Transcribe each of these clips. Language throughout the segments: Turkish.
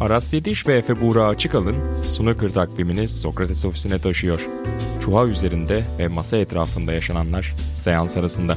Aras Yediş ve Efe Buğra Açıkalın Snooker takvimini Sokrates ofisine taşıyor. Çuha üzerinde ve masa etrafında yaşananlar seans arasında.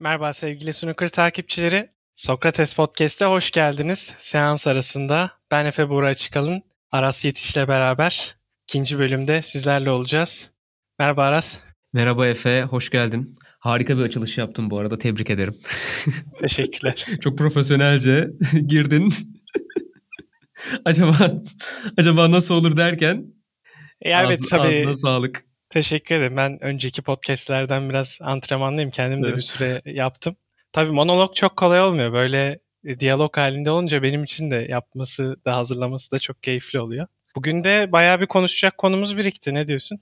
Merhaba sevgili Snooker takipçileri. Sokrates Podcast'e hoş geldiniz. Seans arasında ben Efe Buğra Açıkalın, Aras Yetiş'le beraber ikinci bölümde sizlerle olacağız. Merhaba Aras. Merhaba Efe, hoş geldin. Harika bir açılış yaptın bu arada. Tebrik ederim. Teşekkürler. Çok profesyonelce girdin. acaba acaba nasıl olur derken e, evet ağzına, tabii. Ağzına sağlık. Teşekkür ederim. Ben önceki podcastlerden biraz antrenmanlıyım. Kendim de evet. bir süre yaptım. Tabii monolog çok kolay olmuyor. Böyle e, diyalog halinde olunca benim için de yapması da hazırlaması da çok keyifli oluyor. Bugün de bayağı bir konuşacak konumuz birikti. Ne diyorsun?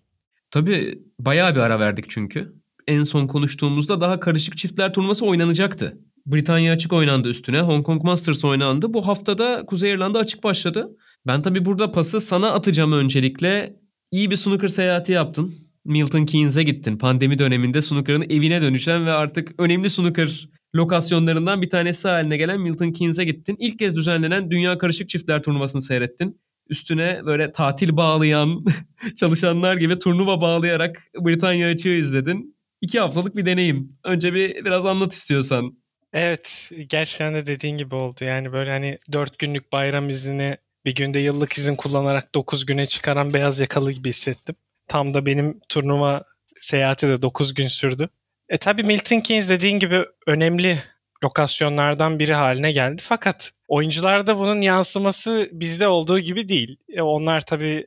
Tabii bayağı bir ara verdik çünkü. En son konuştuğumuzda daha karışık çiftler turnuvası oynanacaktı. Britanya açık oynandı üstüne. Hong Kong Masters oynandı. Bu haftada Kuzey İrlanda açık başladı. Ben tabii burada pası sana atacağım öncelikle. İyi bir snooker seyahati yaptın. Milton Keynes'e gittin. Pandemi döneminde snooker'ın evine dönüşen ve artık önemli snooker lokasyonlarından bir tanesi haline gelen Milton Keynes'e gittin. İlk kez düzenlenen Dünya Karışık Çiftler turnuvasını seyrettin. Üstüne böyle tatil bağlayan çalışanlar gibi turnuva bağlayarak Britanya açığı izledin. İki haftalık bir deneyim. Önce bir biraz anlat istiyorsan. Evet gerçekten de dediğin gibi oldu. Yani böyle hani dört günlük bayram iznini bir günde yıllık izin kullanarak dokuz güne çıkaran beyaz yakalı gibi hissettim. Tam da benim turnuva seyahati de dokuz gün sürdü. E tabi Milton Keynes dediğin gibi önemli lokasyonlardan biri haline geldi. Fakat oyuncularda bunun yansıması bizde olduğu gibi değil. E onlar tabi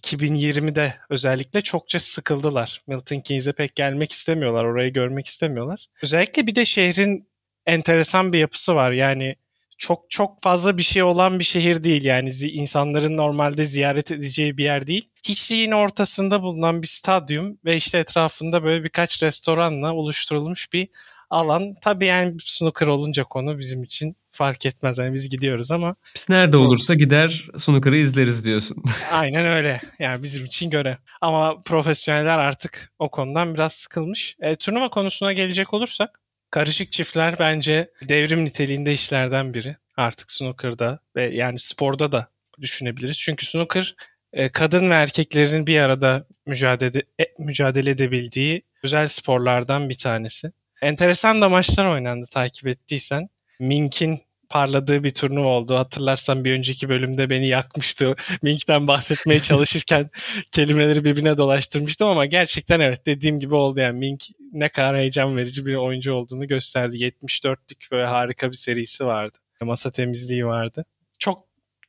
2020'de özellikle çokça sıkıldılar. Milton Keynes'e pek gelmek istemiyorlar, orayı görmek istemiyorlar. Özellikle bir de şehrin enteresan bir yapısı var. Yani çok çok fazla bir şey olan bir şehir değil yani insanların normalde ziyaret edeceği bir yer değil. Hiçliğin ortasında bulunan bir stadyum ve işte etrafında böyle birkaç restoranla oluşturulmuş bir alan. Tabii yani snooker olunca konu bizim için fark etmez. Yani biz gidiyoruz ama. Biz nerede olursa gider snooker'ı izleriz diyorsun. Aynen öyle. Yani bizim için göre. Ama profesyoneller artık o konudan biraz sıkılmış. E, turnuva konusuna gelecek olursak karışık çiftler bence devrim niteliğinde işlerden biri. Artık snooker'da ve yani sporda da düşünebiliriz. Çünkü snooker e, kadın ve erkeklerin bir arada mücadele e, mücadele edebildiği özel sporlardan bir tanesi. Enteresan da maçlar oynandı takip ettiysen. Mink'in parladığı bir turnuva oldu. Hatırlarsan bir önceki bölümde beni yakmıştı. Mink'ten bahsetmeye çalışırken kelimeleri birbirine dolaştırmıştım ama gerçekten evet dediğim gibi oldu yani. Mink ne kadar heyecan verici bir oyuncu olduğunu gösterdi. 74'lük böyle harika bir serisi vardı. Masa temizliği vardı. Çok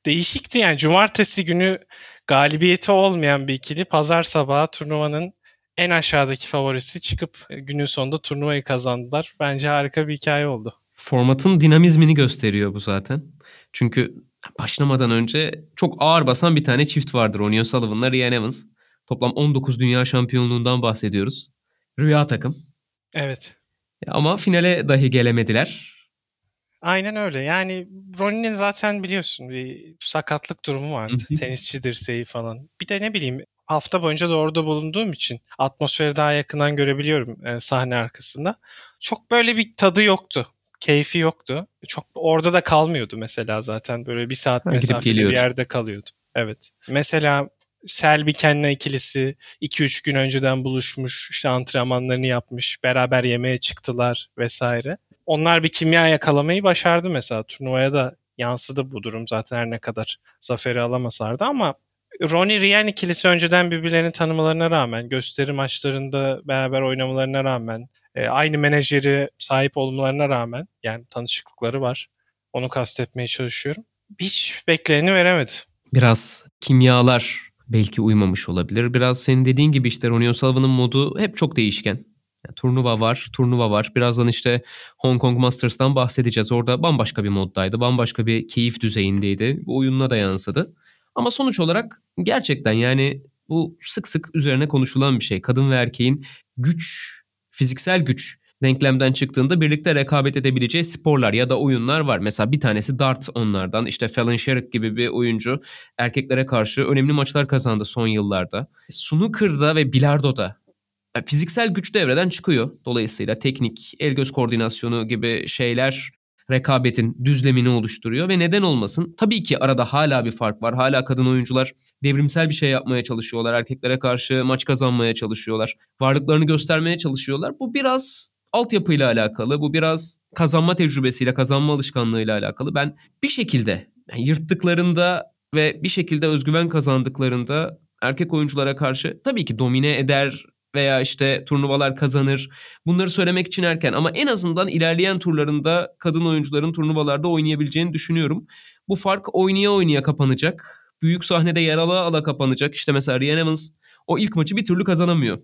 değişikti yani. Cumartesi günü galibiyeti olmayan bir ikili pazar sabahı turnuvanın en aşağıdaki favorisi çıkıp günün sonunda turnuvayı kazandılar. Bence harika bir hikaye oldu. Formatın dinamizmini gösteriyor bu zaten. Çünkü başlamadan önce çok ağır basan bir tane çift vardır. Onion Sullivan'la Ryan Evans. Toplam 19 dünya şampiyonluğundan bahsediyoruz. Rüya takım. Evet. Ama finale dahi gelemediler. Aynen öyle. Yani Ronnie'nin zaten biliyorsun bir sakatlık durumu vardı. Tenisçi dirseği falan. Bir de ne bileyim hafta boyunca da orada bulunduğum için atmosferi daha yakından görebiliyorum e, sahne arkasında. Çok böyle bir tadı yoktu. Keyfi yoktu. Çok orada da kalmıyordu mesela zaten. Böyle bir saat ha, mesafede bir yerde kalıyordu. Evet. Mesela Selby Kenna ikilisi 2-3 gün önceden buluşmuş, işte antrenmanlarını yapmış, beraber yemeğe çıktılar vesaire. Onlar bir kimya yakalamayı başardı mesela. Turnuvaya da yansıdı bu durum zaten her ne kadar zaferi alamasalardı ama Ronnie Ryan ikilisi önceden birbirlerini tanımalarına rağmen, gösteri maçlarında beraber oynamalarına rağmen, e, aynı menajeri sahip olmalarına rağmen yani tanışıklıkları var. Onu kastetmeye çalışıyorum. Hiç bekleyeni veremedi. Biraz kimyalar belki uymamış olabilir. Biraz senin dediğin gibi işte Ronnie O'Sullivan'ın modu hep çok değişken. Yani turnuva var, turnuva var. Birazdan işte Hong Kong Masters'tan bahsedeceğiz. Orada bambaşka bir moddaydı, bambaşka bir keyif düzeyindeydi. Bu oyununa da yansıdı. Ama sonuç olarak gerçekten yani bu sık sık üzerine konuşulan bir şey. Kadın ve erkeğin güç, fiziksel güç denklemden çıktığında birlikte rekabet edebileceği sporlar ya da oyunlar var. Mesela bir tanesi dart onlardan. İşte Fallon Sherrick gibi bir oyuncu erkeklere karşı önemli maçlar kazandı son yıllarda. Snooker'da ve bilardoda fiziksel güç devreden çıkıyor. Dolayısıyla teknik, el göz koordinasyonu gibi şeyler rekabetin düzlemini oluşturuyor ve neden olmasın? Tabii ki arada hala bir fark var. Hala kadın oyuncular devrimsel bir şey yapmaya çalışıyorlar. Erkeklere karşı maç kazanmaya çalışıyorlar. Varlıklarını göstermeye çalışıyorlar. Bu biraz altyapıyla alakalı. Bu biraz kazanma tecrübesiyle, kazanma alışkanlığıyla alakalı. Ben bir şekilde yani yırttıklarında ve bir şekilde özgüven kazandıklarında erkek oyunculara karşı tabii ki domine eder veya işte turnuvalar kazanır. Bunları söylemek için erken ama en azından ilerleyen turlarında kadın oyuncuların turnuvalarda oynayabileceğini düşünüyorum. Bu fark oynaya oynaya kapanacak. Büyük sahnede yer ala ala kapanacak. İşte mesela Ryan Evans o ilk maçı bir türlü kazanamıyor.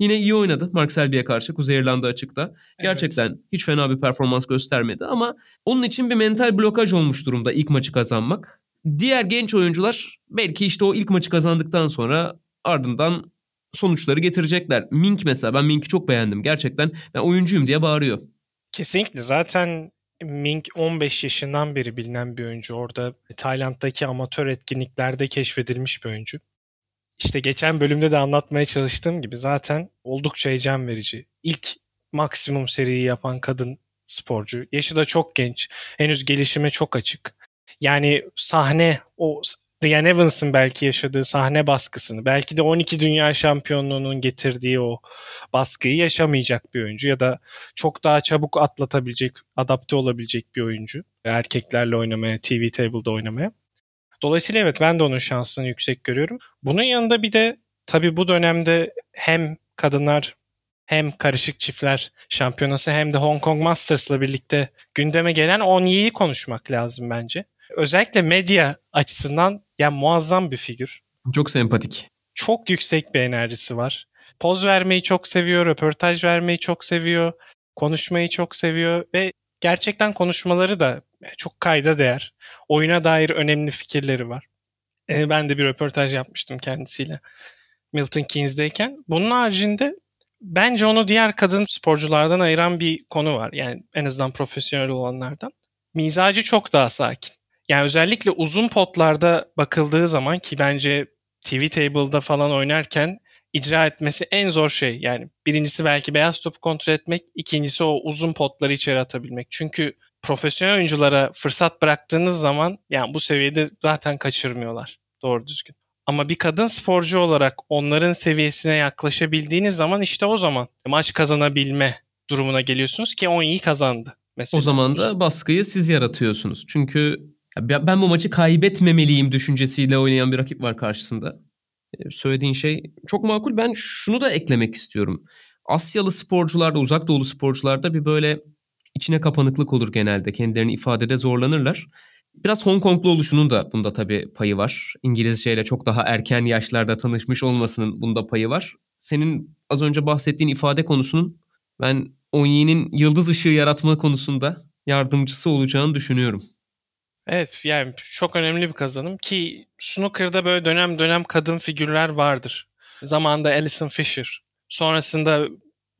Yine iyi oynadı Mark Selby'e karşı Kuzey İrlanda açıkta. Gerçekten evet. hiç fena bir performans göstermedi ama onun için bir mental blokaj olmuş durumda ilk maçı kazanmak. Diğer genç oyuncular belki işte o ilk maçı kazandıktan sonra ardından sonuçları getirecekler. Mink mesela ben Mink'i çok beğendim. Gerçekten ben oyuncuyum diye bağırıyor. Kesinlikle zaten Mink 15 yaşından beri bilinen bir oyuncu. Orada Tayland'daki amatör etkinliklerde keşfedilmiş bir oyuncu. İşte geçen bölümde de anlatmaya çalıştığım gibi zaten oldukça heyecan verici. İlk maksimum seriyi yapan kadın sporcu. Yaşı da çok genç. Henüz gelişime çok açık. Yani sahne o Ryan Evans'ın belki yaşadığı sahne baskısını, belki de 12 dünya şampiyonluğunun getirdiği o baskıyı yaşamayacak bir oyuncu ya da çok daha çabuk atlatabilecek, adapte olabilecek bir oyuncu. Erkeklerle oynamaya, TV Table'da oynamaya. Dolayısıyla evet ben de onun şansını yüksek görüyorum. Bunun yanında bir de tabii bu dönemde hem kadınlar hem karışık çiftler şampiyonası hem de Hong Kong Masters'la birlikte gündeme gelen Onyi'yi konuşmak lazım bence. Özellikle medya açısından yani muazzam bir figür. Çok sempatik. Çok yüksek bir enerjisi var. Poz vermeyi çok seviyor, röportaj vermeyi çok seviyor, konuşmayı çok seviyor ve gerçekten konuşmaları da çok kayda değer. Oyuna dair önemli fikirleri var. Ee, ben de bir röportaj yapmıştım kendisiyle Milton Keynes'deyken. Bunun haricinde bence onu diğer kadın sporculardan ayıran bir konu var. Yani en azından profesyonel olanlardan. Mizacı çok daha sakin. Yani özellikle uzun potlarda bakıldığı zaman ki bence TV Table'da falan oynarken icra etmesi en zor şey. Yani birincisi belki beyaz topu kontrol etmek, ikincisi o uzun potları içeri atabilmek. Çünkü profesyonel oyunculara fırsat bıraktığınız zaman yani bu seviyede zaten kaçırmıyorlar doğru düzgün. Ama bir kadın sporcu olarak onların seviyesine yaklaşabildiğiniz zaman işte o zaman maç kazanabilme durumuna geliyorsunuz ki 10 iyi kazandı. Mesela. O zaman da baskıyı siz yaratıyorsunuz. Çünkü ben bu maçı kaybetmemeliyim düşüncesiyle oynayan bir rakip var karşısında. Ee, söylediğin şey çok makul. Ben şunu da eklemek istiyorum. Asyalı sporcularda, uzak doğulu sporcularda bir böyle içine kapanıklık olur genelde. Kendilerini ifadede zorlanırlar. Biraz Hong Konglu oluşunun da bunda tabii payı var. İngilizceyle çok daha erken yaşlarda tanışmış olmasının bunda payı var. Senin az önce bahsettiğin ifade konusunun ben Onyi'nin yıldız ışığı yaratma konusunda yardımcısı olacağını düşünüyorum. Evet yani çok önemli bir kazanım ki snooker'da böyle dönem dönem kadın figürler vardır. Zamanında Alison Fisher. Sonrasında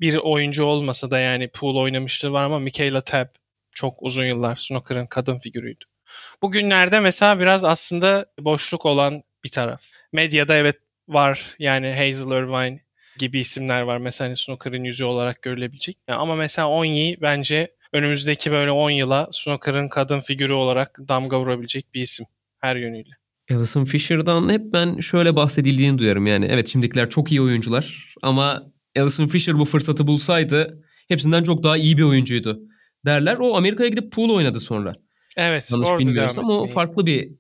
bir oyuncu olmasa da yani pool oynamışlığı var ama Michaela Tabb çok uzun yıllar snooker'ın kadın figürüydü. Bugünlerde mesela biraz aslında boşluk olan bir taraf. Medyada evet var yani Hazel Irvine gibi isimler var mesela hani snooker'ın yüzü olarak görülebilecek. Ama mesela Onyi bence önümüzdeki böyle 10 yıla snooker'ın kadın figürü olarak damga vurabilecek bir isim her yönüyle. Alison Fisher'dan hep ben şöyle bahsedildiğini duyarım yani. Evet şimdikiler çok iyi oyuncular ama Alison Fisher bu fırsatı bulsaydı hepsinden çok daha iyi bir oyuncuydu derler. O Amerika'ya gidip pool oynadı sonra. Evet. Yanlış bilmiyorsam o farklı bir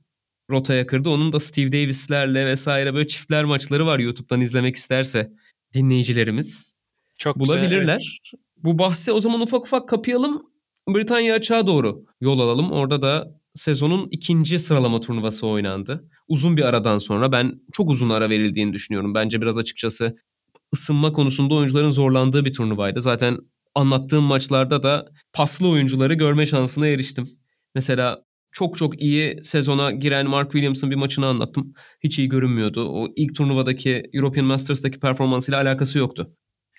rotaya kırdı. Onun da Steve Davis'lerle vesaire böyle çiftler maçları var YouTube'dan izlemek isterse dinleyicilerimiz. Çok bulabilirler. Güzel, evet. Bu bahsi o zaman ufak ufak kapayalım. Britanya açığa doğru yol alalım. Orada da sezonun ikinci sıralama turnuvası oynandı. Uzun bir aradan sonra ben çok uzun ara verildiğini düşünüyorum. Bence biraz açıkçası ısınma konusunda oyuncuların zorlandığı bir turnuvaydı. Zaten anlattığım maçlarda da paslı oyuncuları görme şansına eriştim. Mesela çok çok iyi sezona giren Mark Williams'ın bir maçını anlattım. Hiç iyi görünmüyordu. O ilk turnuvadaki European Masters'taki performansıyla alakası yoktu.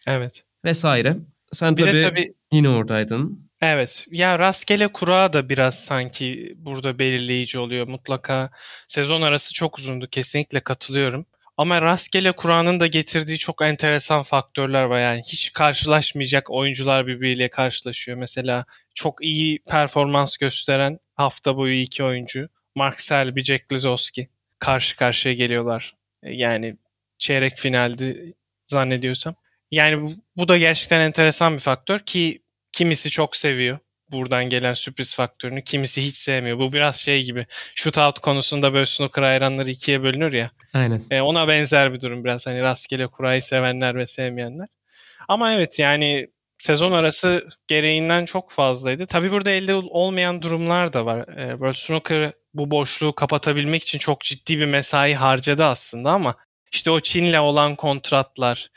Evet. Vesaire. Sen tabii, tabii yine oradaydın. Evet. Ya rastgele kura da biraz sanki burada belirleyici oluyor. Mutlaka sezon arası çok uzundu. Kesinlikle katılıyorum. Ama rastgele Kur'an'ın da getirdiği çok enteresan faktörler var. Yani hiç karşılaşmayacak oyuncular birbiriyle karşılaşıyor. Mesela çok iyi performans gösteren hafta boyu iki oyuncu. Mark Selby, Jack Lizowski karşı karşıya geliyorlar. Yani çeyrek finalde zannediyorsam. Yani bu, bu da gerçekten enteresan bir faktör ki kimisi çok seviyor buradan gelen sürpriz faktörünü. Kimisi hiç sevmiyor. Bu biraz şey gibi shootout konusunda böyle snooker hayranları ikiye bölünür ya. Aynen. E, ona benzer bir durum biraz. Hani rastgele kurayı sevenler ve sevmeyenler. Ama evet yani sezon arası gereğinden çok fazlaydı. Tabi burada elde olmayan durumlar da var. E, World Snooker bu boşluğu kapatabilmek için çok ciddi bir mesai harcadı aslında ama işte o Çin'le olan kontratlar,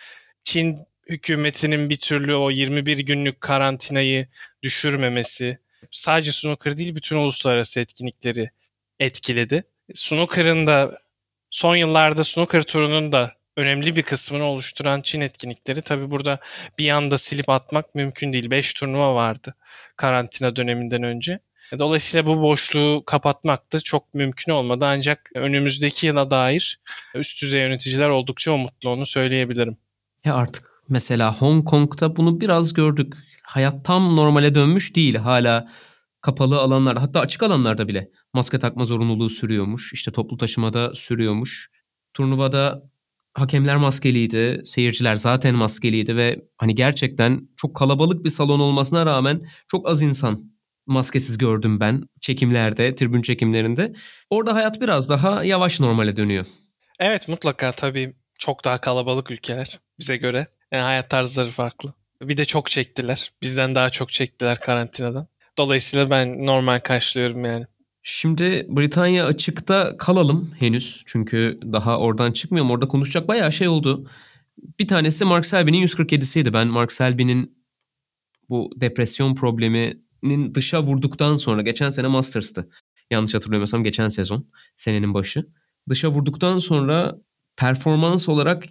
Çin hükümetinin bir türlü o 21 günlük karantinayı düşürmemesi sadece snooker değil bütün uluslararası etkinlikleri etkiledi. Snooker'ın da son yıllarda snooker turunun da önemli bir kısmını oluşturan Çin etkinlikleri tabi burada bir anda silip atmak mümkün değil. 5 turnuva vardı karantina döneminden önce. Dolayısıyla bu boşluğu kapatmak da çok mümkün olmadı ancak önümüzdeki yıla dair üst düzey yöneticiler oldukça umutlu onu söyleyebilirim. Ya artık mesela Hong Kong'da bunu biraz gördük. Hayat tam normale dönmüş değil. Hala kapalı alanlarda hatta açık alanlarda bile maske takma zorunluluğu sürüyormuş. İşte toplu taşımada sürüyormuş. Turnuvada hakemler maskeliydi, seyirciler zaten maskeliydi ve hani gerçekten çok kalabalık bir salon olmasına rağmen çok az insan maskesiz gördüm ben çekimlerde, tribün çekimlerinde. Orada hayat biraz daha yavaş normale dönüyor. Evet mutlaka tabii çok daha kalabalık ülkeler bize göre. Yani hayat tarzları farklı. Bir de çok çektiler. Bizden daha çok çektiler karantinadan. Dolayısıyla ben normal karşılıyorum yani. Şimdi Britanya açıkta kalalım henüz. Çünkü daha oradan çıkmıyorum. Orada konuşacak bayağı şey oldu. Bir tanesi Mark Selby'nin 147'siydi. Ben Mark Selby'nin bu depresyon probleminin dışa vurduktan sonra geçen sene Masters'tı. Yanlış hatırlamıyorsam geçen sezon senenin başı. Dışa vurduktan sonra performans olarak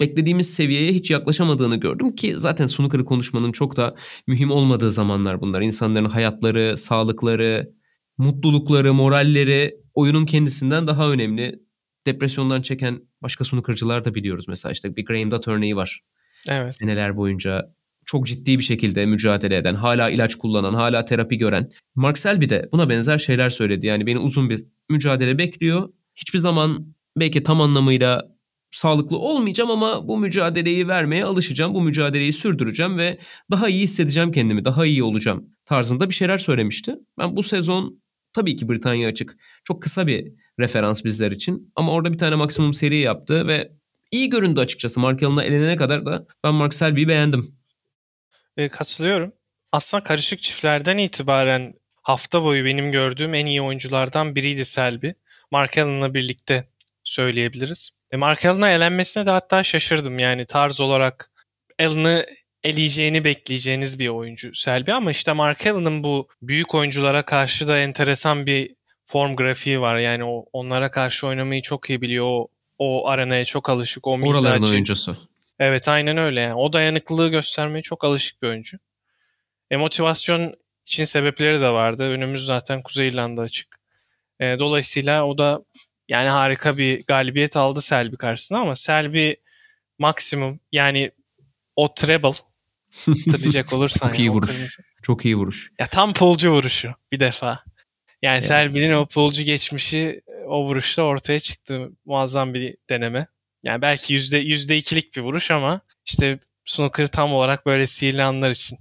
beklediğimiz seviyeye hiç yaklaşamadığını gördüm ki zaten snooker'ı konuşmanın çok da mühim olmadığı zamanlar bunlar. İnsanların hayatları, sağlıkları, mutlulukları, moralleri oyunun kendisinden daha önemli. Depresyondan çeken başka snooker'cılar da biliyoruz mesela işte bir Graham Dutt örneği var. Evet. Seneler boyunca çok ciddi bir şekilde mücadele eden, hala ilaç kullanan, hala terapi gören. Mark Selby de buna benzer şeyler söyledi. Yani beni uzun bir mücadele bekliyor. Hiçbir zaman belki tam anlamıyla sağlıklı olmayacağım ama bu mücadeleyi vermeye alışacağım. Bu mücadeleyi sürdüreceğim ve daha iyi hissedeceğim kendimi, daha iyi olacağım tarzında bir şeyler söylemişti. Ben bu sezon tabii ki Britanya açık. Çok kısa bir referans bizler için ama orada bir tane maksimum seri yaptı ve iyi göründü açıkçası. Mark Allen'a elenene kadar da ben Mark Selby'yi beğendim. E, katılıyorum. Aslında karışık çiftlerden itibaren hafta boyu benim gördüğüm en iyi oyunculardan biriydi Selby. Mark Allen'la birlikte söyleyebiliriz. E Mark Allen'a elenmesine de hatta şaşırdım. Yani tarz olarak Allen'ı eleyeceğini bekleyeceğiniz bir oyuncu Selby ama işte Mark Allen'ın bu büyük oyunculara karşı da enteresan bir form grafiği var. Yani o onlara karşı oynamayı çok iyi biliyor. O, o arenaya çok alışık. O mizacı. Oraların oyuncusu. Evet aynen öyle. Yani. O dayanıklılığı göstermeye çok alışık bir oyuncu. E, motivasyon için sebepleri de vardı. Önümüz zaten Kuzey İrlanda açık. E, dolayısıyla o da yani harika bir galibiyet aldı Selby karşısında ama Selby maksimum yani o treble hatırlayacak olursan. Çok iyi vuruş. Çok iyi vuruş. Ya tam pulcu vuruşu bir defa. Yani evet. Selby'nin o pulcu geçmişi o vuruşta ortaya çıktı. Muazzam bir deneme. Yani belki yüzde, yüzde ikilik bir vuruş ama işte snooker tam olarak böyle sihirli anlar için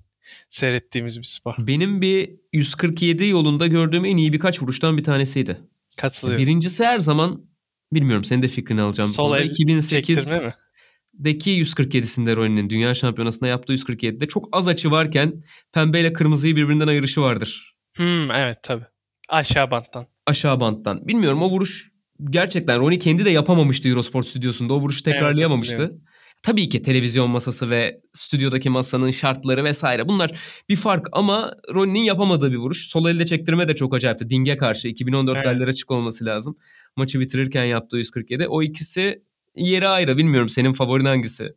seyrettiğimiz bir spor. Benim bir 147 yolunda gördüğüm en iyi birkaç vuruştan bir tanesiydi. Katılıyorum. Birincisi her zaman bilmiyorum senin de fikrini alacağım. Sol el 2008 mi? Deki 147'sinde Ronnie'nin dünya şampiyonasında yaptığı 147'de çok az açı varken pembe ile kırmızıyı birbirinden ayırışı vardır. Hmm, evet tabi. Aşağı banttan. Aşağı banttan. Bilmiyorum o vuruş gerçekten Ronnie kendi de yapamamıştı Eurosport stüdyosunda. O vuruşu tekrarlayamamıştı. Evet, Tabii ki televizyon masası ve stüdyodaki masanın şartları vesaire bunlar bir fark ama Ronnie'nin yapamadığı bir vuruş. Sol elde çektirme de çok acayipti. Ding'e karşı 2014 evet. açık olması lazım. Maçı bitirirken yaptığı 147. O ikisi yeri ayrı. Bilmiyorum senin favorin hangisi?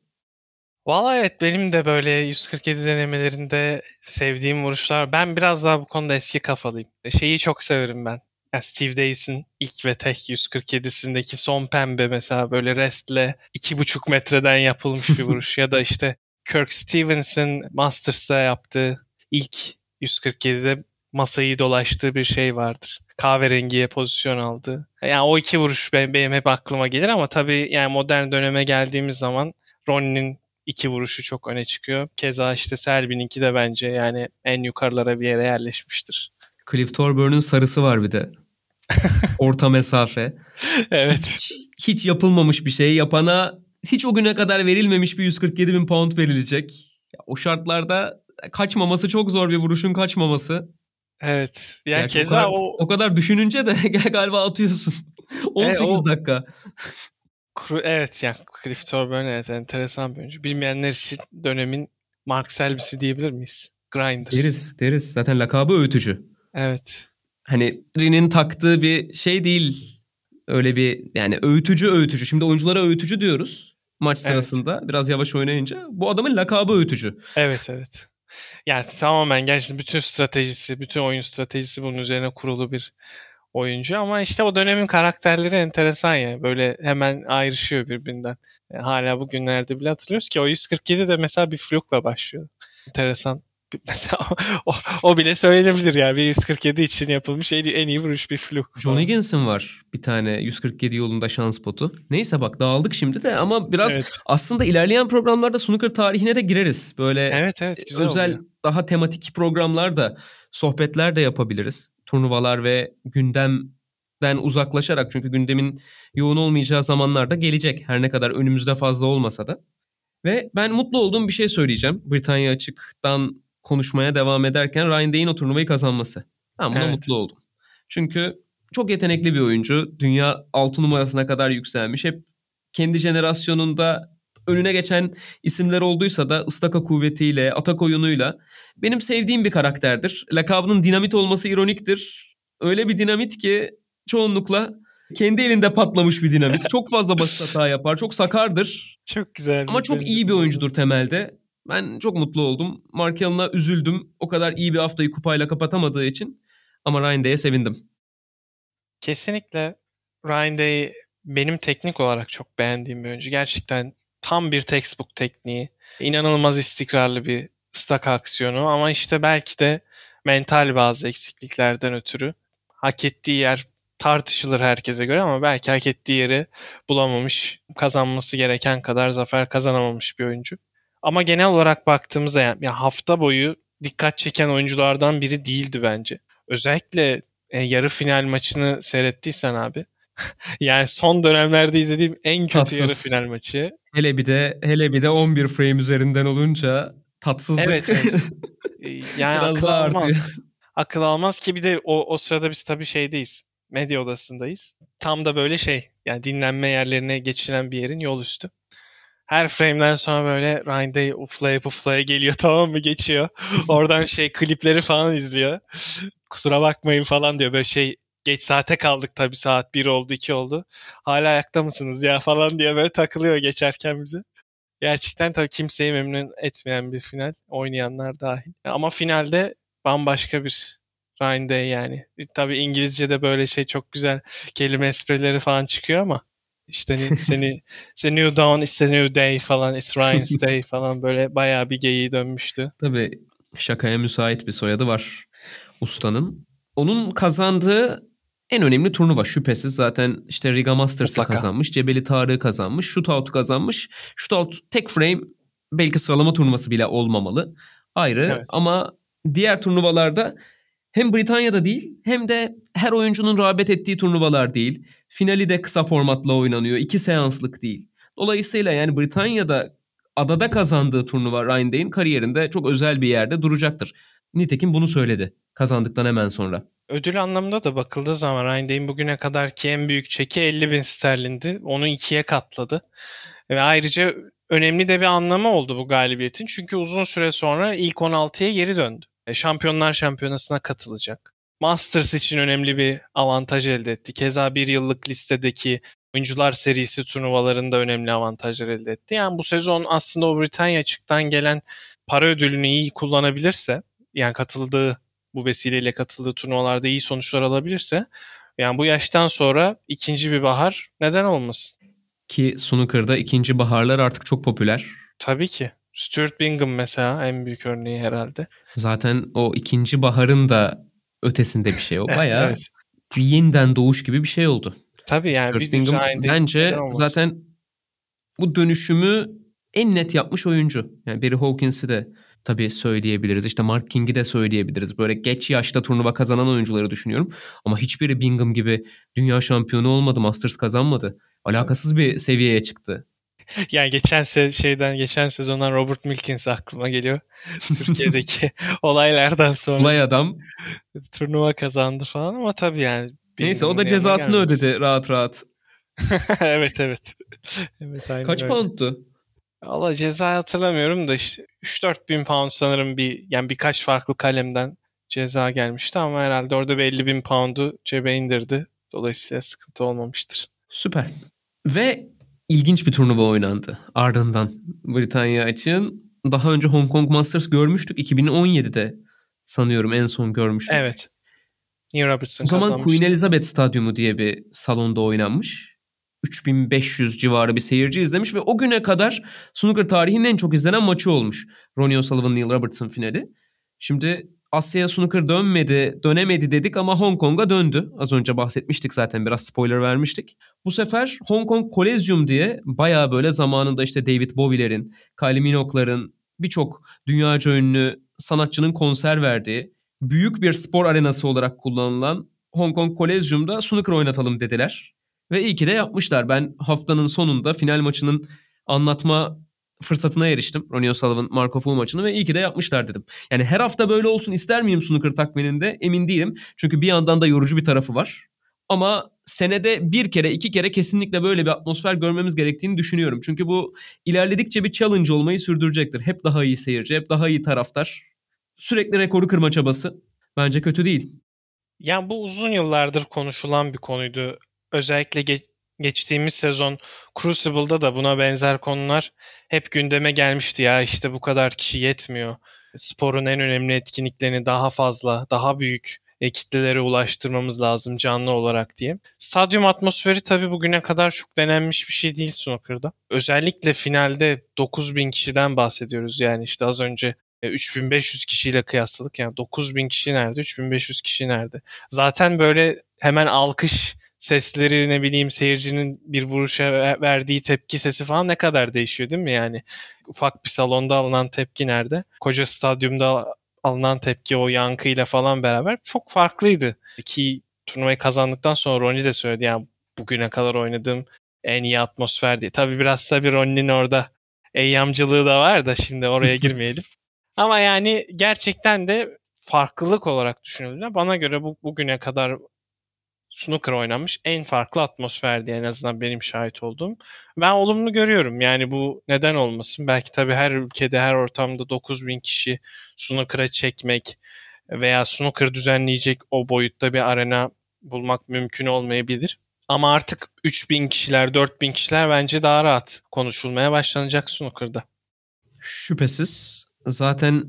Valla evet benim de böyle 147 denemelerinde sevdiğim vuruşlar. Ben biraz daha bu konuda eski kafalıyım. Şeyi çok severim ben. Yani Steve Davis'in ilk ve tek 147'sindeki son pembe mesela böyle restle 2,5 metreden yapılmış bir vuruş. ya da işte Kirk Stevens'ın Masters'ta yaptığı ilk 147'de masayı dolaştığı bir şey vardır. Kahverengiye pozisyon aldı. Yani o iki vuruş benim, benim hep aklıma gelir ama tabii yani modern döneme geldiğimiz zaman Ronnie'nin iki vuruşu çok öne çıkıyor. Keza işte Selby'ninki de bence yani en yukarılara bir yere yerleşmiştir. Cliff Torburn'un sarısı var bir de. Orta mesafe. evet. Hiç, hiç yapılmamış bir şey. Yapana hiç o güne kadar verilmemiş bir 147 bin pound verilecek. O şartlarda kaçmaması çok zor bir vuruşun kaçmaması. Evet. Yani Yani keza o, kadar, o, o kadar düşününce de galiba atıyorsun. 18 o- dakika. Evet yani Cliff Thorburn evet enteresan bir oyuncu. Bilmeyenler için dönemin Mark Selby'si diyebilir miyiz? Grinder. Deriz deriz. Zaten lakabı öğütücü. Evet. Hani Rin'in taktığı bir şey değil. Öyle bir yani öğütücü öğütücü. Şimdi oyunculara öğütücü diyoruz maç Evet. sırasında biraz yavaş oynayınca. Bu adamın lakabı öğütücü. Evet evet. Yani tamamen gerçekten bütün stratejisi, bütün oyun stratejisi bunun üzerine kurulu bir oyuncu ama işte o dönemin karakterleri enteresan ya. Böyle hemen ayrışıyor birbirinden. Yani hala bugünlerde bile hatırlıyoruz ki o 147 de mesela bir flukla başlıyor. Enteresan. Mesela o, o bile söylenebilir ya. Bir 147 için yapılmış en, en iyi vuruş bir fluk. John Higgins'in var bir tane 147 yolunda şans botu. Neyse bak dağıldık şimdi de ama biraz Evet. aslında ilerleyen programlarda snooker tarihine de gireriz. Böyle Evet evet güzel özel oluyor. daha tematik programlar da sohbetler de yapabiliriz. Turnuvalar ve gündemden uzaklaşarak çünkü gündemin yoğun olmayacağı zamanlarda gelecek. Her ne kadar önümüzde fazla olmasa da. Ve ben mutlu olduğum bir şey söyleyeceğim. Britanya Açık'tan konuşmaya devam ederken Ryan Day'in o turnuvayı kazanması. Ben buna Evet. mutlu oldum. Çünkü çok yetenekli bir oyuncu. Dünya 6 numarasına kadar yükselmiş. Hep kendi jenerasyonunda önüne geçen isimler olduysa da ıstaka kuvvetiyle, atak oyunuyla benim sevdiğim bir karakterdir. Lakabının dinamit olması ironiktir. Öyle bir dinamit ki çoğunlukla kendi elinde patlamış bir dinamit. Çok fazla basit hata yapar. Çok sakardır. Çok güzel. Ama çok iyi bir oyuncudur temelde. Ben çok mutlu oldum. Mark Allen'a üzüldüm. O kadar iyi bir haftayı kupayla kapatamadığı için. Ama Ryan Day'e sevindim. Kesinlikle Ryan Day benim teknik olarak çok beğendiğim bir oyuncu. Gerçekten tam bir textbook tekniği. İnanılmaz istikrarlı bir stak aksiyonu ama işte belki de mental bazı eksikliklerden ötürü hak ettiği yer tartışılır herkese göre ama belki hak ettiği yeri bulamamış, kazanması gereken kadar zafer kazanamamış bir oyuncu. Ama genel olarak baktığımızda yani ya hafta boyu dikkat çeken oyunculardan biri değildi bence. Özellikle e, yarı final maçını seyrettiysen abi. yani son dönemlerde izlediğim en kötü Tatsız. yarı final maçı. Hele bir de hele bir de 11 frame üzerinden olunca tatsızlık Evet, evet. E, Yani biraz akıl almaz. artıyor. Akıl almaz ki bir de o, o sırada biz tabii şeydeyiz. Medya odasındayız. Tam da böyle şey yani dinlenme yerlerine geçilen bir yerin yol üstü. Her frame'den sonra böyle Ryan Day uflaya geliyor tamam mı geçiyor. Oradan şey klipleri falan izliyor. Kusura bakmayın falan diyor böyle şey geç saate kaldık tabii saat 1 oldu 2 oldu. Hala ayakta mısınız ya falan diye böyle takılıyor geçerken bize. Gerçekten tabii kimseyi memnun etmeyen bir final. Oynayanlar dahil. Ama finalde bambaşka bir Ryan Day yani. Tabii İngilizce'de böyle şey çok güzel kelime esprileri falan çıkıyor ama işte ni- seni it's a new dawn, it's a new day falan, it's Ryan's day falan böyle bayağı bir geyiği dönmüştü. Tabii şakaya müsait bir soyadı var ustanın. Onun kazandığı en önemli turnuva şüphesiz zaten işte Riga Masters'ı kazanmış. Cebeli Tarık'ı kazanmış. Shootout'u kazanmış. Shootout tek frame belki sıralama turnuvası bile olmamalı. Ayrı Evet. ama diğer turnuvalarda hem Britanya'da değil hem de her oyuncunun rağbet ettiği turnuvalar değil. Finali de kısa formatla oynanıyor. iki seanslık değil. Dolayısıyla yani Britanya'da adada kazandığı turnuva Ryan Day'in kariyerinde çok özel bir yerde duracaktır. Nitekim bunu söyledi kazandıktan hemen sonra. Ödül anlamında da bakıldığı zaman Ryan Day'in bugüne kadarki en büyük çeki 50 bin sterlindi. Onu ikiye katladı. Ve ayrıca önemli de bir anlamı oldu bu galibiyetin. Çünkü uzun süre sonra ilk 16'ya geri döndü. E, Şampiyonlar Şampiyonası'na katılacak. Masters için önemli bir avantaj elde etti. Keza bir yıllık listedeki oyuncular serisi turnuvalarında önemli avantajlar elde etti. Yani bu sezon aslında o Britanya açıktan gelen para ödülünü iyi kullanabilirse, yani katıldığı bu vesileyle katıldığı turnuvalarda iyi sonuçlar alabilirse Yani bu yaştan sonra ikinci bir bahar neden olmasın? Ki snooker'da ikinci baharlar artık çok popüler. Tabii ki. Stuart Bingham mesela en büyük örneği herhalde. Zaten o ikinci baharın da ötesinde bir şey. O bayağı Evet. bir yeniden doğuş gibi bir şey oldu. Tabii yani Stuart bir Bingham bence zaten bu dönüşümü en net yapmış oyuncu. Yani Barry Hawkins'i de tabii söyleyebiliriz. İşte Mark King'i de söyleyebiliriz. Böyle geç yaşta turnuva kazanan oyuncuları düşünüyorum. Ama hiçbiri Bingham gibi dünya şampiyonu olmadı, Masters kazanmadı. Alakasız bir seviyeye çıktı. Yani geçen se şeyden geçen sezondan Robert Milkins aklıma geliyor. Türkiye'deki olaylardan sonra Olay adam. turnuva kazandı falan ama tabii yani. Neyse o da cezasını gelmez. ödedi rahat rahat. evet evet. evet aynen Kaç öyle. poundtu? Valla ceza hatırlamıyorum da işte 3-4 bin pound sanırım bir yani birkaç farklı kalemden ceza gelmişti ama herhalde orada bir 50 bin poundu cebe indirdi. Dolayısıyla sıkıntı olmamıştır. Süper. Ve ilginç bir turnuva oynandı ardından Britanya için. Daha önce Hong Kong Masters görmüştük. 2017'de sanıyorum en son görmüştük. Evet. Neil Robertson O zaman. Queen Elizabeth Stadyumu diye bir salonda oynanmış. 3500 civarı bir seyirci izlemiş ve o güne kadar snooker tarihinin en çok izlenen maçı olmuş. Ronnie O'Sullivan Neil Robertson finali. Şimdi Asya'ya snooker dönmedi, dönemedi dedik ama Hong Kong'a döndü. Az önce bahsetmiştik zaten biraz spoiler vermiştik. Bu sefer Hong Kong Coliseum diye bayağı böyle zamanında işte David Bowie'lerin, Kylie Minogue'ların birçok dünyaca ünlü sanatçının konser verdiği büyük bir spor arenası olarak kullanılan Hong Kong Coliseum'da snooker oynatalım dediler. Ve iyi ki de yapmışlar. Ben haftanın sonunda final maçının anlatma fırsatına eriştim. Ronnie O'Sullivan, Marco Fu maçını ve iyi ki de yapmışlar dedim. Yani her hafta böyle olsun ister miyim snooker takviminde emin değilim. Çünkü bir yandan da yorucu bir tarafı var. Ama senede bir kere iki kere kesinlikle böyle bir atmosfer görmemiz gerektiğini düşünüyorum. Çünkü bu ilerledikçe bir challenge olmayı sürdürecektir. Hep daha iyi seyirci, hep daha iyi taraftar. Sürekli rekoru kırma çabası. Bence kötü değil. Yani bu uzun yıllardır konuşulan bir konuydu. Özellikle ge- geçtiğimiz sezon Crucible'da da buna benzer konular hep gündeme gelmişti ya işte bu kadar kişi yetmiyor. Sporun en önemli etkinliklerini daha fazla, daha büyük e, kitlelere ulaştırmamız lazım canlı olarak diye. Stadyum atmosferi tabii bugüne kadar çok denenmiş bir şey değil snooker'da. Özellikle finalde 9000 kişiden bahsediyoruz yani işte az önce e, 3500 kişiyle kıyasladık. Yani 9000 kişi nerede, 3500 kişi nerede? Zaten böyle hemen alkış sesleri ne bileyim seyircinin bir vuruşa ver- verdiği tepki sesi falan ne kadar değişiyor değil mi yani? Ufak bir salonda alınan tepki nerede? Koca stadyumda alınan tepki o yankıyla falan beraber çok farklıydı. Ki turnuvayı kazandıktan sonra Ronnie de söyledi yani bugüne kadar oynadığım en iyi atmosfer diye. Tabii biraz tabii Ronnie'nin orada eyyamcılığı da var da şimdi oraya girmeyelim. Ama yani gerçekten de farklılık olarak düşünüldüğünde bana göre bu bugüne kadar snooker oynanmış en farklı atmosferdi en azından benim şahit olduğum. Ben olumlu görüyorum. Yani bu neden olmasın? Belki tabii her ülkede her ortamda 9000 kişi snooker'a çekmek veya snooker düzenleyecek o boyutta bir arena bulmak mümkün olmayabilir. Ama artık 3000 kişiler, 4000 kişiler bence daha rahat konuşulmaya başlanacak snooker'da. Şüphesiz. Zaten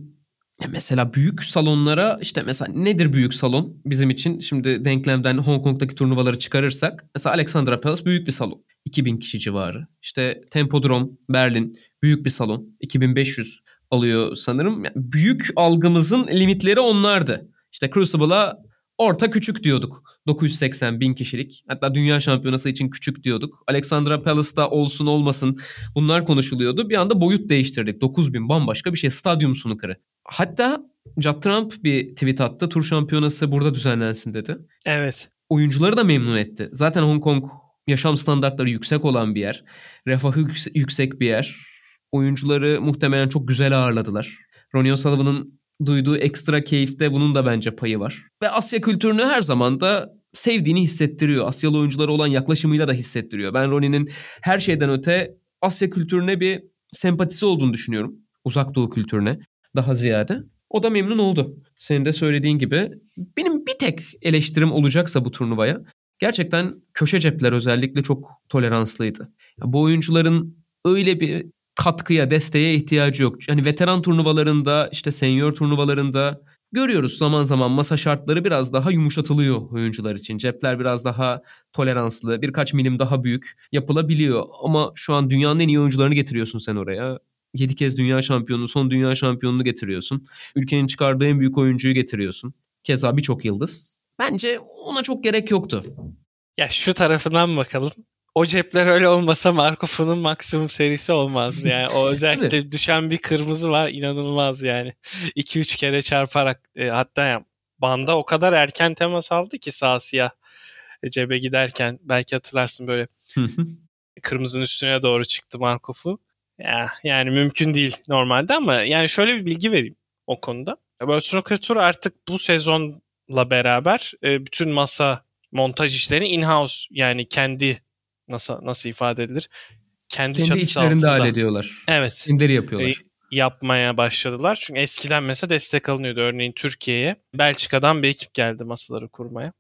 mesela büyük salonlara işte mesela nedir büyük salon bizim için? Şimdi denklemden Hong Kong'daki turnuvaları çıkarırsak mesela Alexandra Palace büyük bir salon. 2000 kişi civarı. İşte Tempodrome Berlin büyük bir salon. 2500 alıyor sanırım. Yani büyük algımızın limitleri onlardı. İşte Crucible'a orta küçük diyorduk. 980 bin kişilik. Hatta dünya şampiyonası için küçük diyorduk. Alexandra Palace'da olsun olmasın bunlar konuşuluyordu. Bir anda boyut değiştirdik. 9000 bambaşka bir şey. Stadyum snooker'ı. Hatta Judd Trump bir tweet attı. Tur şampiyonası burada düzenlensin dedi. Evet. Oyuncuları da memnun etti. Zaten Hong Kong yaşam standartları yüksek olan bir yer. Refahı yüks- yüksek bir yer. Oyuncuları muhtemelen çok güzel ağırladılar. Ronnie O'Sullivan'ın duyduğu ekstra keyifte bunun da bence payı var. Ve Asya kültürünü her zaman da sevdiğini hissettiriyor. Asyalı oyunculara olan yaklaşımıyla da hissettiriyor. Ben Ronnie'nin her şeyden öte Asya kültürüne bir sempatisi olduğunu düşünüyorum. Uzak Doğu kültürüne daha ziyade. O da memnun oldu. Senin de söylediğin gibi. Benim bir tek eleştirim olacaksa bu turnuvaya gerçekten köşe cepler özellikle çok toleranslıydı. Bu oyuncuların öyle bir katkıya, desteğe ihtiyacı yok. Yani veteran turnuvalarında, işte senior turnuvalarında görüyoruz zaman zaman masa şartları biraz daha yumuşatılıyor oyuncular için. Cepler biraz daha toleranslı, birkaç milim daha büyük yapılabiliyor. Ama şu an dünyanın en iyi oyuncularını getiriyorsun sen oraya. 7 kez dünya şampiyonu, son dünya şampiyonunu getiriyorsun. Ülkenin çıkardığı en büyük oyuncuyu getiriyorsun. Keza birçok yıldız. Bence ona çok gerek yoktu. Ya şu tarafından bakalım. O cepler öyle olmasa Markov'un maksimum serisi olmazdı yani. O özellikle düşen bir kırmızı var inanılmaz yani. 2-3 kere çarparak e, hatta ya, banda o kadar erken temas aldı ki sağ siyah e, cebe giderken belki hatırlarsın böyle kırmızının üstüne doğru çıktı Markov'u. Ya, yani mümkün değil normalde ama yani şöyle bir bilgi vereyim o konuda. World Snooker Tour artık bu sezonla beraber e, bütün masa montaj işlerini in-house yani kendi nasıl nasıl ifade edilir? Kendi, kendi çatısı içlerinde altında. hallediyorlar. Evet. Kendileri yapıyorlar. E, yapmaya başladılar. Çünkü eskiden mesela destek alınıyordu. Örneğin Türkiye'ye Belçika'dan bir ekip geldi masaları kurmaya.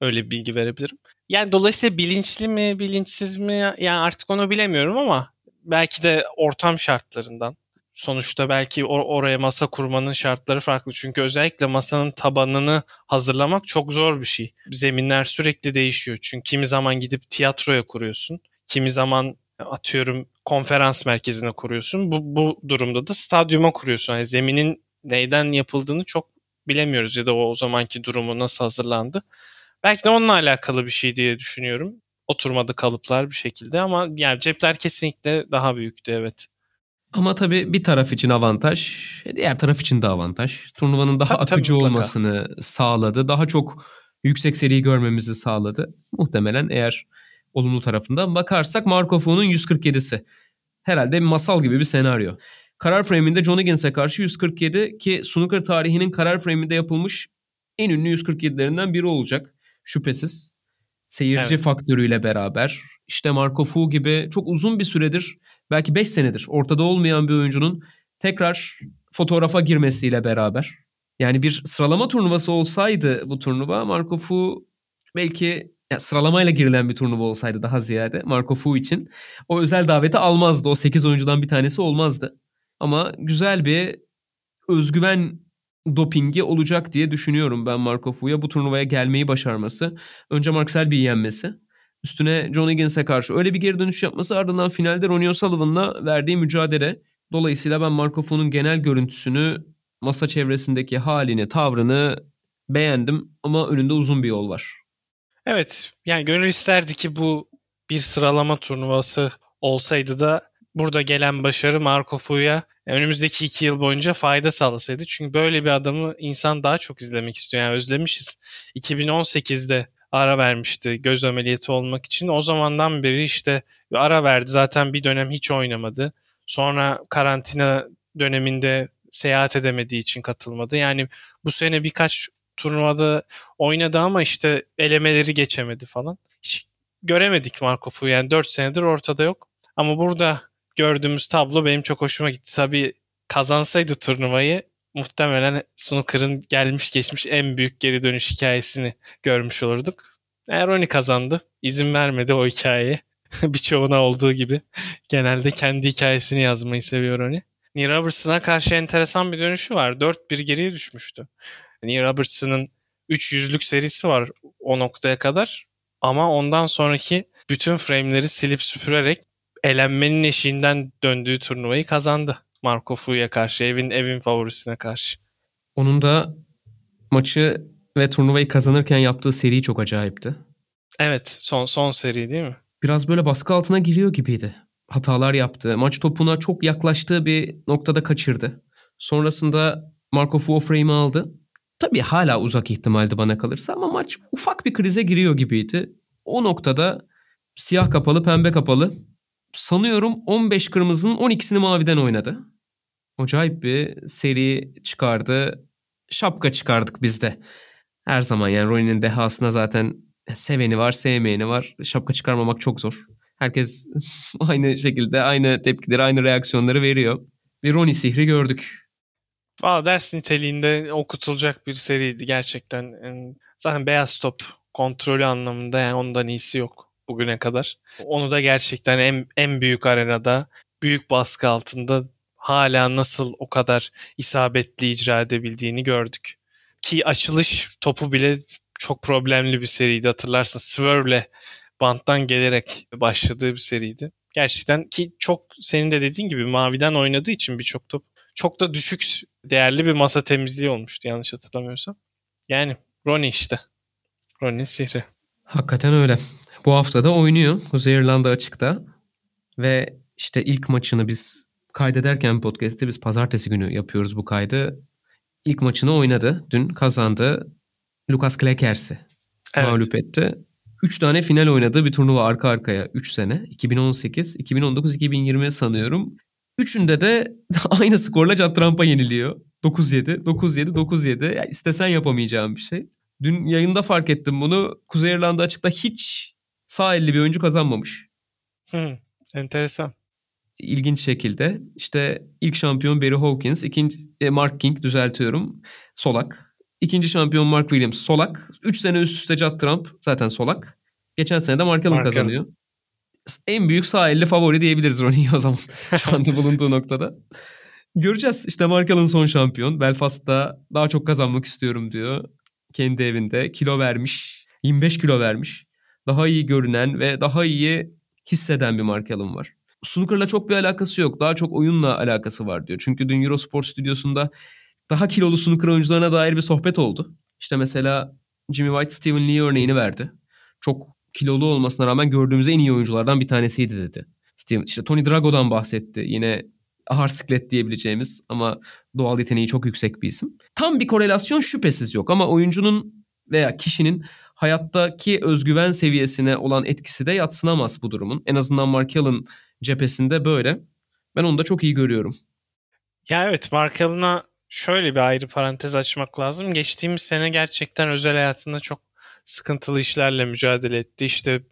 Öyle bir bilgi verebilirim. Yani dolayısıyla bilinçli mi, bilinçsiz mi yani artık onu bilemiyorum ama belki de ortam şartlarından. Sonuçta belki or- oraya masa kurmanın şartları farklı. Çünkü özellikle masanın tabanını hazırlamak çok zor bir şey. Zeminler sürekli değişiyor. Çünkü kimi zaman gidip tiyatroya kuruyorsun. Kimi zaman atıyorum konferans merkezine kuruyorsun. Bu, bu durumda da stadyuma kuruyorsun. Yani zeminin neyden yapıldığını çok bilemiyoruz ya da o, o zamanki durumu nasıl hazırlandı. Belki de onunla alakalı bir şey diye düşünüyorum oturmadı kalıplar bir şekilde ama yani cepler kesinlikle daha büyüktü evet. Ama tabii bir taraf için avantaj, diğer taraf için de avantaj. Turnuvanın daha tabii, akıcı tabii, olmasını sağladı. Daha çok yüksek seri görmemizi sağladı. Muhtemelen eğer olumlu tarafından bakarsak Markov'un 147'si. Herhalde masal gibi bir senaryo. Karar frame'inde John Higgins'e karşı 147 ki snooker tarihinin karar frame'inde yapılmış en ünlü 147'lerinden biri olacak. Şüphesiz. Seyirci evet. faktörüyle beraber işte Marco Fu gibi çok uzun bir süredir belki 5 senedir ortada olmayan bir oyuncunun tekrar fotoğrafa girmesiyle beraber yani bir sıralama turnuvası olsaydı bu turnuva Marco Fu belki ya sıralamayla girilen bir turnuva olsaydı daha ziyade Marco Fu için o özel daveti almazdı. O 8 oyuncudan bir tanesi olmazdı. Ama güzel bir özgüven dopingi olacak diye düşünüyorum ben Marco Fu'ya bu turnuvaya gelmeyi başarması. Önce Mark Selby'yi yenmesi. Üstüne John Higgins'e karşı öyle bir geri dönüş yapması ardından finalde Ronnie O'Sullivan'la verdiği mücadele. Dolayısıyla ben Marco Fu'nun genel görüntüsünü, masa çevresindeki halini, tavrını beğendim ama önünde uzun bir yol var. Evet yani gönül isterdi ki bu bir sıralama turnuvası olsaydı da burada gelen başarı Marco Fu'ya önümüzdeki iki yıl boyunca fayda sağlasaydı. Çünkü böyle bir adamı insan daha çok izlemek istiyor. Yani özlemişiz. 2018'de ara vermişti göz ameliyatı olmak için. O zamandan beri işte ara verdi. Zaten bir dönem hiç oynamadı. Sonra karantina döneminde seyahat edemediği için katılmadı. Yani bu sene birkaç turnuvada oynadı ama işte elemeleri geçemedi falan. Hiç göremedik Markov'u yani 4 senedir ortada yok. Ama burada gördüğümüz tablo benim çok hoşuma gitti. Tabii kazansaydı turnuvayı muhtemelen snooker'ın gelmiş geçmiş en büyük geri dönüş hikayesini görmüş olurduk. Eğer Ronnie kazandı. izin vermedi o hikayeye. Birçoğuna olduğu gibi. Genelde kendi hikayesini yazmayı seviyor Ronnie. Neil Robertson'a karşı enteresan bir dönüşü var. 4-1 geriye düşmüştü. Neil Robertson'ın 3 yüzlük serisi var o noktaya kadar. Ama ondan sonraki bütün frame'leri silip süpürerek elenmenin eşiğinden döndüğü turnuvayı kazandı. Marco Fu'ya karşı, evin evin favorisine karşı. Onun da maçı ve turnuvayı kazanırken yaptığı seri çok acayipti. Evet, son son seri değil mi? Biraz böyle baskı altına giriyor gibiydi. Hatalar yaptı. Maç topuna çok yaklaştığı bir noktada kaçırdı. Sonrasında Marco Fu frame'i aldı. Tabii hala uzak ihtimaldi bana kalırsa ama maç ufak bir krize giriyor gibiydi. O noktada siyah kapalı, pembe kapalı sanıyorum 15 kırmızının 12'sini maviden oynadı. Acayip bir seri çıkardı. Şapka çıkardık biz de. Her zaman yani Ronnie'nin dehasına zaten seveni var, sevmeyeni var. Şapka çıkarmamak çok zor. Herkes aynı şekilde aynı tepkileri, aynı reaksiyonları veriyor. Bir Ronnie sihri gördük. Valla ders niteliğinde okutulacak bir seriydi gerçekten. Zaten beyaz top kontrolü anlamında yani ondan iyisi yok bugüne kadar. Onu da gerçekten en, en büyük arenada, büyük baskı altında hala nasıl o kadar isabetli icra edebildiğini gördük. Ki açılış topu bile çok problemli bir seriydi hatırlarsın. Swerve'le banttan gelerek başladığı bir seriydi. Gerçekten ki çok senin de dediğin gibi maviden oynadığı için birçok top çok da düşük değerli bir masa temizliği olmuştu yanlış hatırlamıyorsam. Yani Ronnie işte. Ronnie sihri. Hakikaten öyle. Bu hafta da oynuyor Kuzey İrlanda açıkta. Ve işte ilk maçını biz kaydederken podcast'te biz pazartesi günü yapıyoruz bu kaydı. İlk maçını oynadı. Dün kazandı. Lucas Klekers'i evet. mağlup etti. 3 tane final oynadığı bir turnuva arka arkaya 3 sene. 2018, 2019, 2020 sanıyorum. Üçünde de aynı skorla Judd Trump'a yeniliyor. 9-7, 9-7, 9-7. Ya istesen yapamayacağım bir şey. Dün yayında fark ettim bunu. Kuzey İrlanda açıkta hiç sağ elli bir oyuncu kazanmamış. Hı, enteresan. İlginç şekilde. İşte ilk şampiyon Barry Hawkins, ikinci e, Mark King düzeltiyorum. Solak. İkinci şampiyon Mark Williams solak. Üç sene üst üste Judd Trump zaten solak. Geçen sene de Mark Allen kazanıyor. En büyük sağ elli favori diyebiliriz Ronnie'yi o zaman. Şu anda bulunduğu noktada. Göreceğiz. İşte Mark Allen son şampiyon. Belfast'ta daha çok kazanmak istiyorum diyor. Kendi evinde. Kilo vermiş. 25 kilo vermiş. Daha iyi görünen ve daha iyi hisseden bir Mark var. Snooker'la çok bir alakası yok. Daha çok oyunla alakası var diyor. Çünkü dün Eurosport stüdyosunda daha kilolu snooker oyuncularına dair bir sohbet oldu. İşte mesela Jimmy White Steven Lee örneğini verdi. Çok kilolu olmasına rağmen gördüğümüz en iyi oyunculardan bir tanesiydi dedi. Steven, işte Tony Drago'dan bahsetti. Yine ağır siklet diyebileceğimiz ama doğal yeteneği çok yüksek bir isim. Tam bir korelasyon şüphesiz yok ama oyuncunun veya kişinin hayattaki özgüven seviyesine olan etkisi de yatsınamaz bu durumun. En azından Mark Allen cephesinde böyle. Ben onu da çok iyi görüyorum. Ya evet Mark Allen'a şöyle bir ayrı parantez açmak lazım. Geçtiğimiz sene gerçekten özel hayatında çok sıkıntılı işlerle mücadele etti. İşte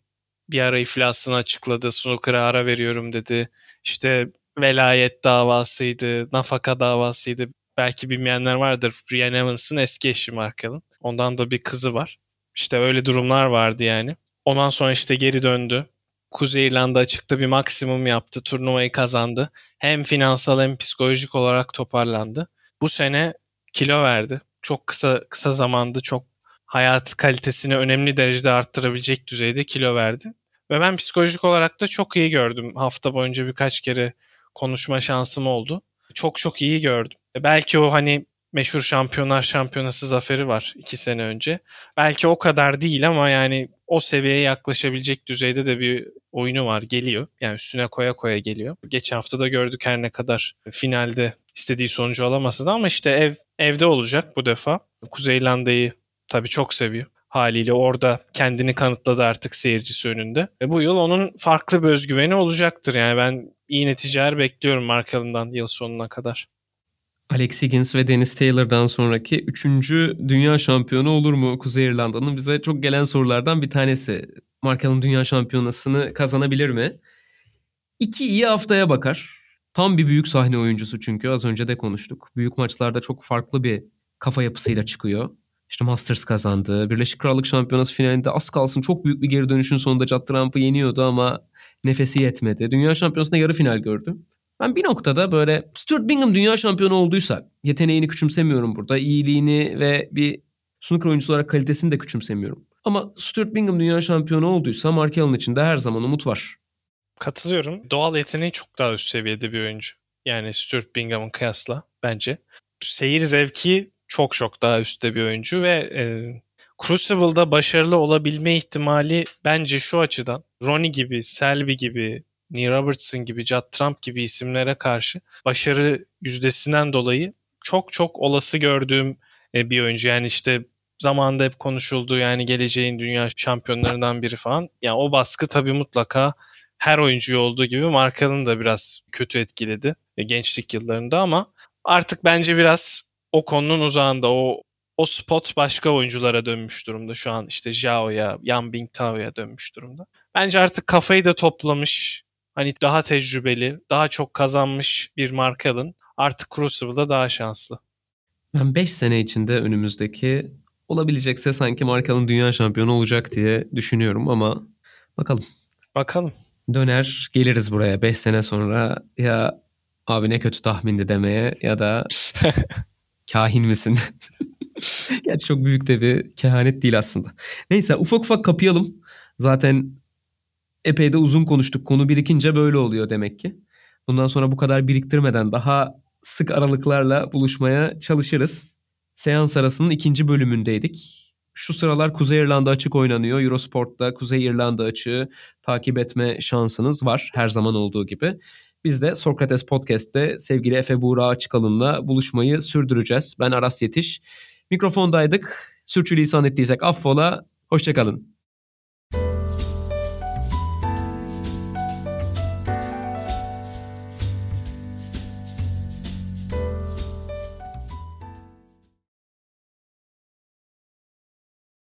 bir ara iflasını açıkladı. Snooker'a ara veriyorum dedi. İşte velayet davasıydı, nafaka davasıydı. Belki bilmeyenler vardır. Brian Evans'ın eski eşi Markel'ın. Ondan da bir kızı var. İşte öyle durumlar vardı yani. Ondan sonra işte geri döndü. Kuzey İrlanda açıkta bir maksimum yaptı. Turnuvayı kazandı. Hem finansal hem psikolojik olarak toparlandı. Bu sene kilo verdi. Çok kısa kısa zamanda çok hayat kalitesini önemli derecede arttırabilecek düzeyde kilo verdi. Ve ben psikolojik olarak da çok iyi gördüm. Hafta boyunca birkaç kere konuşma şansım oldu. Çok çok iyi gördüm. E, belki o hani meşhur şampiyonlar şampiyonası zaferi var iki sene önce. Belki o kadar değil ama yani o seviyeye yaklaşabilecek düzeyde de bir oyunu var. Geliyor. Yani üstüne koya koya geliyor. Geçen hafta da gördük her ne kadar finalde istediği sonucu alamasa da ama işte ev evde olacak bu defa. Kuzey İrlanda'yı tabii çok seviyor. Haliyle orada kendini kanıtladı artık seyircisi önünde. Ve bu yıl onun farklı bir özgüveni olacaktır. Yani ben iyi neticeler bekliyorum Markal'ından yıl sonuna kadar. Alex Higgins ve Dennis Taylor'dan sonraki üçüncü dünya şampiyonu olur mu Kuzey İrlanda'nın? Bize çok gelen sorulardan bir tanesi. Markel'in dünya şampiyonasını kazanabilir mi? İki iyi haftaya bakar. Tam bir büyük sahne oyuncusu çünkü az önce de konuştuk. Büyük maçlarda çok farklı bir kafa yapısıyla çıkıyor. İşte Masters kazandı. Birleşik Krallık Şampiyonası finalinde az kalsın çok büyük bir geri dönüşün sonunda Judd Trump'ı yeniyordu ama nefesi yetmedi. Dünya Şampiyonası'nda yarı final gördü. Ben bir noktada böyle Stuart Bingham dünya şampiyonu olduysa yeteneğini küçümsemiyorum burada. İyiliğini ve bir snooker oyuncusu olarak kalitesini de küçümsemiyorum. Ama Stuart Bingham dünya şampiyonu olduysa Mark Allen için de her zaman umut var. Katılıyorum. Doğal yeteneği çok daha üst seviyede bir oyuncu. Yani Stuart Bingham'ın kıyasla bence. Seyir zevki çok çok daha üstte bir oyuncu ve e, Crucible'da başarılı olabilme ihtimali bence şu açıdan Ronnie gibi, Selby gibi, Neil Robertson gibi, Judd Trump gibi isimlere karşı başarı yüzdesinden dolayı çok çok olası gördüğüm e, bir oyuncu. Yani işte zamanında hep konuşuldu yani geleceğin dünya şampiyonlarından biri falan. Yani o baskı tabii mutlaka her oyuncuyu olduğu gibi Markel'ın da biraz kötü etkiledi e, gençlik yıllarında ama artık bence biraz o konunun uzağında o o spot başka oyunculara dönmüş durumda şu an işte Zhao'ya, Yan Bingtao'ya dönmüş durumda. Bence artık kafayı da toplamış. Hani daha tecrübeli, daha çok kazanmış bir Mark Allen. Artık Crucible'da daha şanslı. Ben 5 sene içinde önümüzdeki olabilecekse sanki Mark Allen dünya şampiyonu olacak diye düşünüyorum ama bakalım. Bakalım. Döner geliriz buraya 5 sene sonra ya abi ne kötü tahmindi demeye ya da kahin misin Gerçi çok büyük de bir kehanet değil aslında. Neyse ufak ufak kapayalım. Zaten epey de uzun konuştuk. Konu birikince böyle oluyor demek ki. Bundan sonra bu kadar biriktirmeden daha sık aralıklarla buluşmaya çalışırız. Seans arasının ikinci bölümündeydik. Şu sıralar Kuzey İrlanda açık oynanıyor. Eurosport'ta Kuzey İrlanda açığı takip etme şansınız var her zaman olduğu gibi. Biz de Sokrates Podcast'te sevgili Efe Buğra Açıkalın'la buluşmayı sürdüreceğiz. Ben Aras Yetiş. Mikrofondaydık. Sürçülisan ettiysek affola. Hoşçakalın.